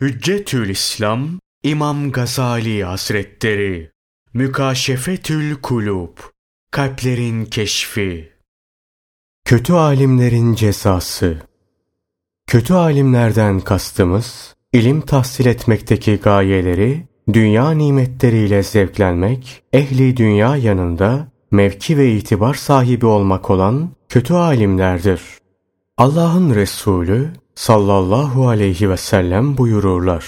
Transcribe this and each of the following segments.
Hüccetül İslam İmam Gazali Hazretleri. Mükaşefetül Kulub Kalplerin Keşfi. Kötü alimlerin cezası Kötü alimlerden kastımız, ilim tahsil etmekteki gayeleri, dünya nimetleriyle zevklenmek, ehli dünya yanında mevki ve itibar sahibi olmak olan kötü alimlerdir. Allah'ın Resulü sallallahu aleyhi ve sellem buyururlar.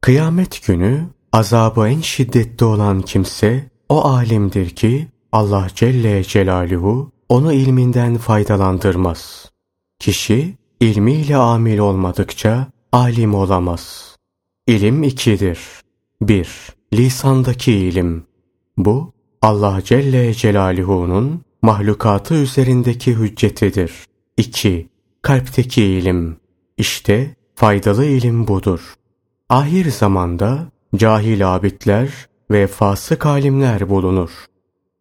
Kıyamet günü azabı en şiddetli olan kimse o alimdir ki Allah Celle Celaluhu onu ilminden faydalandırmaz. Kişi ilmiyle amil olmadıkça alim olamaz. İlim ikidir. 1. Lisandaki ilim. Bu Allah Celle Celaluhu'nun mahlukatı üzerindeki hüccetidir. 2. Kalpteki ilim. İşte faydalı ilim budur. Ahir zamanda cahil abidler ve fasık alimler bulunur.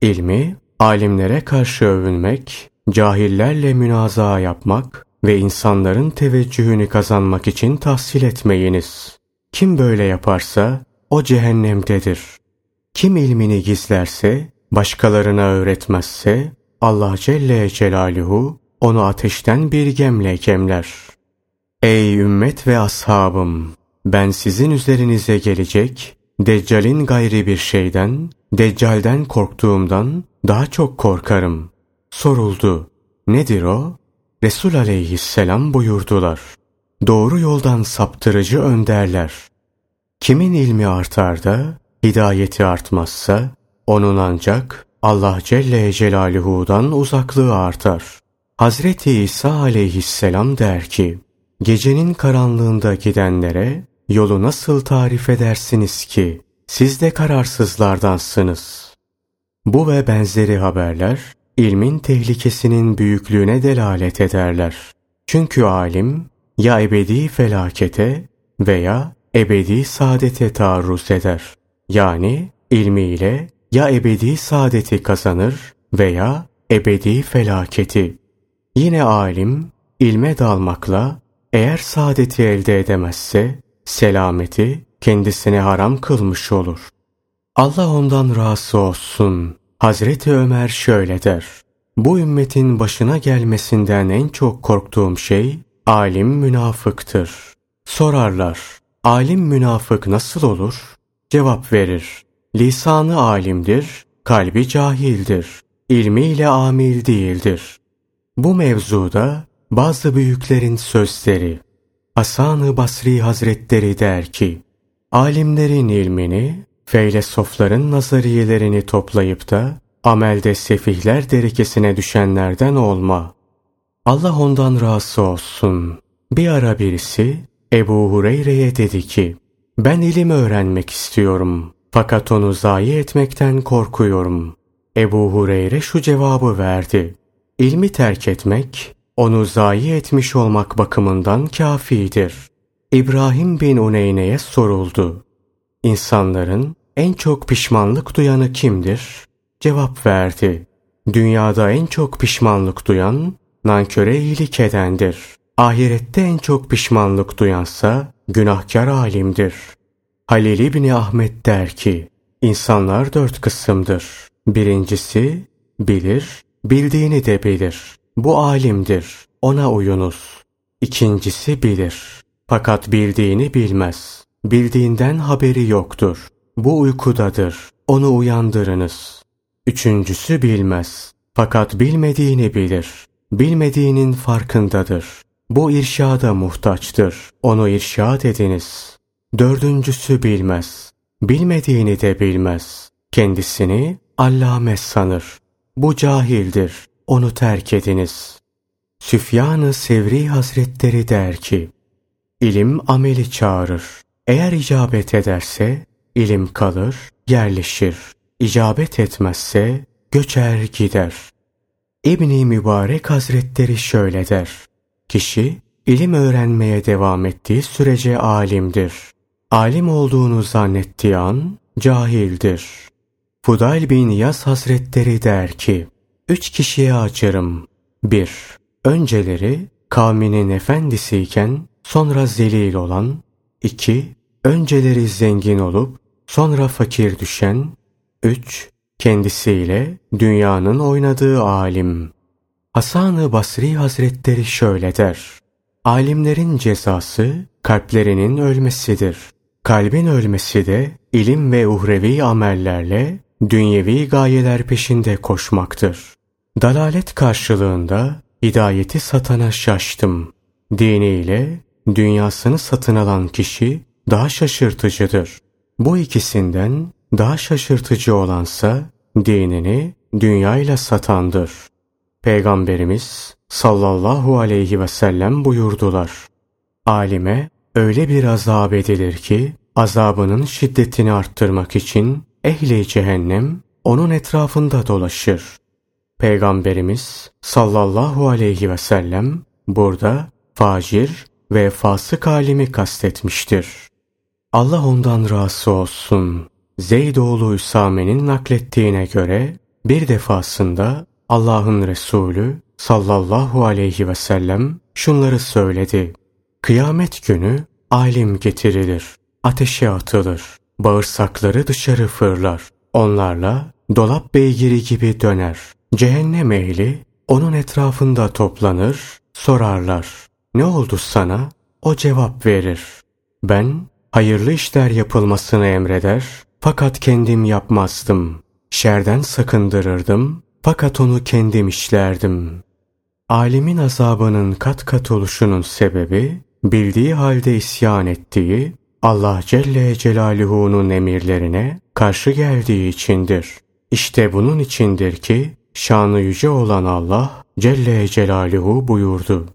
İlmi alimlere karşı övünmek, cahillerle münazaa yapmak ve insanların teveccühünü kazanmak için tahsil etmeyiniz. Kim böyle yaparsa o cehennemdedir. Kim ilmini gizlerse, başkalarına öğretmezse Allah Celle Celaluhu onu ateşten bir gemle gemler. Ey ümmet ve ashabım! Ben sizin üzerinize gelecek, Deccal'in gayri bir şeyden, Deccal'den korktuğumdan daha çok korkarım. Soruldu. Nedir o? Resul aleyhisselam buyurdular. Doğru yoldan saptırıcı önderler. Kimin ilmi artar da hidayeti artmazsa, onun ancak Allah Celle Celaluhu'dan uzaklığı artar. Hazreti İsa aleyhisselam der ki, Gecenin karanlığında gidenlere yolu nasıl tarif edersiniz ki siz de kararsızlardansınız. Bu ve benzeri haberler ilmin tehlikesinin büyüklüğüne delalet ederler. Çünkü alim ya ebedi felakete veya ebedi saadete taarruz eder. Yani ilmiyle ya ebedi saadeti kazanır veya ebedi felaketi. Yine alim ilme dalmakla eğer saadeti elde edemezse selameti kendisine haram kılmış olur. Allah ondan razı olsun. Hazreti Ömer şöyle der. Bu ümmetin başına gelmesinden en çok korktuğum şey alim münafıktır. Sorarlar. Alim münafık nasıl olur? Cevap verir. Lisanı alimdir, kalbi cahildir. İlmiyle amil değildir. Bu mevzuda bazı büyüklerin sözleri. Hasan-ı Basri Hazretleri der ki, alimlerin ilmini, feylesofların nazariyelerini toplayıp da amelde sefihler derekesine düşenlerden olma. Allah ondan razı olsun. Bir ara birisi Ebu Hureyre'ye dedi ki, ben ilim öğrenmek istiyorum. Fakat onu zayi etmekten korkuyorum. Ebu Hureyre şu cevabı verdi. İlmi terk etmek, onu zayi etmiş olmak bakımından kafidir. İbrahim bin Uneyne'ye soruldu. İnsanların en çok pişmanlık duyanı kimdir? Cevap verdi. Dünyada en çok pişmanlık duyan, nanköre iyilik edendir. Ahirette en çok pişmanlık duyansa, günahkar alimdir. Halil İbni Ahmet der ki, insanlar dört kısımdır. Birincisi, bilir, bildiğini de bilir. Bu alimdir, ona uyunuz. İkincisi bilir. Fakat bildiğini bilmez. Bildiğinden haberi yoktur. Bu uykudadır. Onu uyandırınız. Üçüncüsü bilmez. Fakat bilmediğini bilir. Bilmediğinin farkındadır. Bu irşada muhtaçtır. Onu irşad ediniz. Dördüncüsü bilmez. Bilmediğini de bilmez. Kendisini allame sanır. Bu cahildir onu terk ediniz. Süfyan-ı Sevri Hazretleri der ki, İlim ameli çağırır. Eğer icabet ederse ilim kalır, yerleşir. İcabet etmezse göçer gider. İbni Mübarek Hazretleri şöyle der. Kişi ilim öğrenmeye devam ettiği sürece alimdir. Alim olduğunu zannettiği an cahildir. Fudayl bin Yaz Hazretleri der ki, Üç kişiye açarım. 1. Önceleri kavminin efendisiyken sonra zelil olan, 2. Önceleri zengin olup sonra fakir düşen. 3. Kendisiyle dünyanın oynadığı alim. Hasan-ı Basri Hazretleri şöyle der. Alimlerin cezası kalplerinin ölmesidir. Kalbin ölmesi de ilim ve uhrevi amellerle dünyevi gayeler peşinde koşmaktır. Dalalet karşılığında hidayeti satana şaştım. Diniyle dünyasını satın alan kişi daha şaşırtıcıdır. Bu ikisinden daha şaşırtıcı olansa dinini dünyayla satandır. Peygamberimiz sallallahu aleyhi ve sellem buyurdular. Alime öyle bir azap edilir ki azabının şiddetini arttırmak için ehli cehennem onun etrafında dolaşır. Peygamberimiz sallallahu aleyhi ve sellem burada facir ve fasık alimi kastetmiştir. Allah ondan razı olsun. Zeydoğlu Üsame'nin naklettiğine göre bir defasında Allah'ın Resulü sallallahu aleyhi ve sellem şunları söyledi. Kıyamet günü alim getirilir, ateşe atılır, bağırsakları dışarı fırlar. Onlarla dolap beygiri gibi döner. Cehennem ehli onun etrafında toplanır, sorarlar. Ne oldu sana? O cevap verir. Ben hayırlı işler yapılmasını emreder fakat kendim yapmazdım. Şerden sakındırırdım fakat onu kendim işlerdim. Alimin azabının kat kat oluşunun sebebi bildiği halde isyan ettiği Allah Celle Celaluhu'nun emirlerine karşı geldiği içindir. İşte bunun içindir ki şanı yüce olan Allah Celle Celaluhu buyurdu.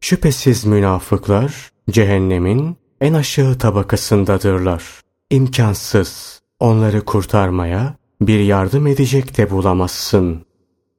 Şüphesiz münafıklar cehennemin en aşağı tabakasındadırlar. İmkansız. Onları kurtarmaya bir yardım edecek de bulamazsın.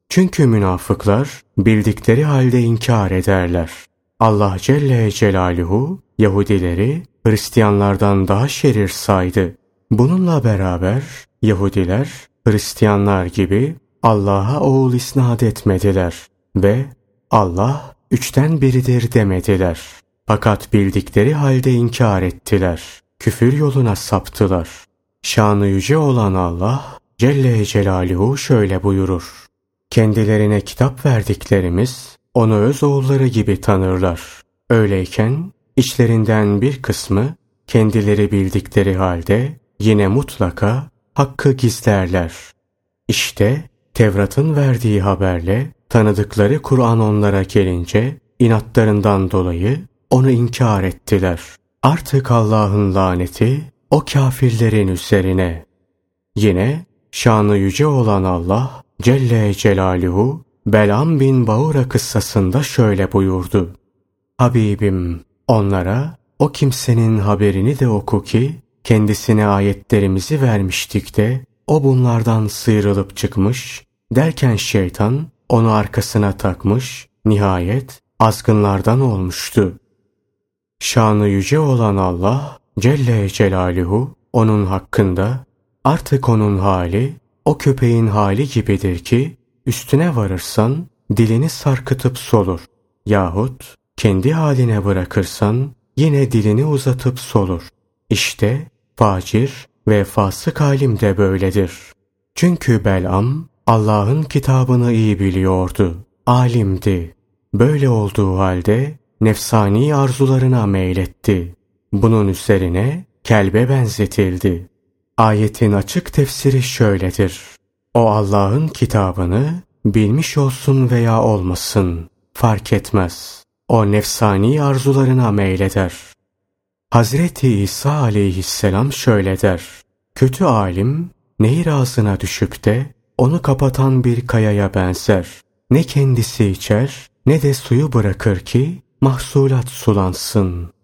Çünkü münafıklar bildikleri halde inkar ederler. Allah Celle Celaluhu Yahudileri Hristiyanlardan daha şerir saydı. Bununla beraber Yahudiler Hristiyanlar gibi Allah'a oğul isnat etmediler ve Allah üçten biridir demediler. Fakat bildikleri halde inkar ettiler. Küfür yoluna saptılar. Şanı yüce olan Allah Celle Celaluhu şöyle buyurur. Kendilerine kitap verdiklerimiz onu öz oğulları gibi tanırlar. Öyleyken içlerinden bir kısmı kendileri bildikleri halde yine mutlaka hakkı gizlerler. İşte Tevrat'ın verdiği haberle tanıdıkları Kur'an onlara gelince inatlarından dolayı onu inkar ettiler. Artık Allah'ın laneti o kafirlerin üzerine. Yine şanı yüce olan Allah Celle Celaluhu Belam bin Bağura kıssasında şöyle buyurdu. Habibim onlara o kimsenin haberini de oku ki kendisine ayetlerimizi vermiştik de o bunlardan sıyrılıp çıkmış derken şeytan onu arkasına takmış nihayet azgınlardan olmuştu. Şanı yüce olan Allah Celle Celaluhu onun hakkında artık onun hali o köpeğin hali gibidir ki üstüne varırsan dilini sarkıtıp solur yahut kendi haline bırakırsan yine dilini uzatıp solur. İşte facir ve fasık halim de böyledir. Çünkü Belam Allah'ın kitabını iyi biliyordu. Alimdi. Böyle olduğu halde nefsani arzularına meyletti. Bunun üzerine kelbe benzetildi. Ayetin açık tefsiri şöyledir. O Allah'ın kitabını bilmiş olsun veya olmasın fark etmez. O nefsani arzularına meyleder. Hazreti İsa aleyhisselam şöyle der. Kötü alim nehir ağzına düşüp de onu kapatan bir kayaya benzer. Ne kendisi içer ne de suyu bırakır ki mahsulat sulansın.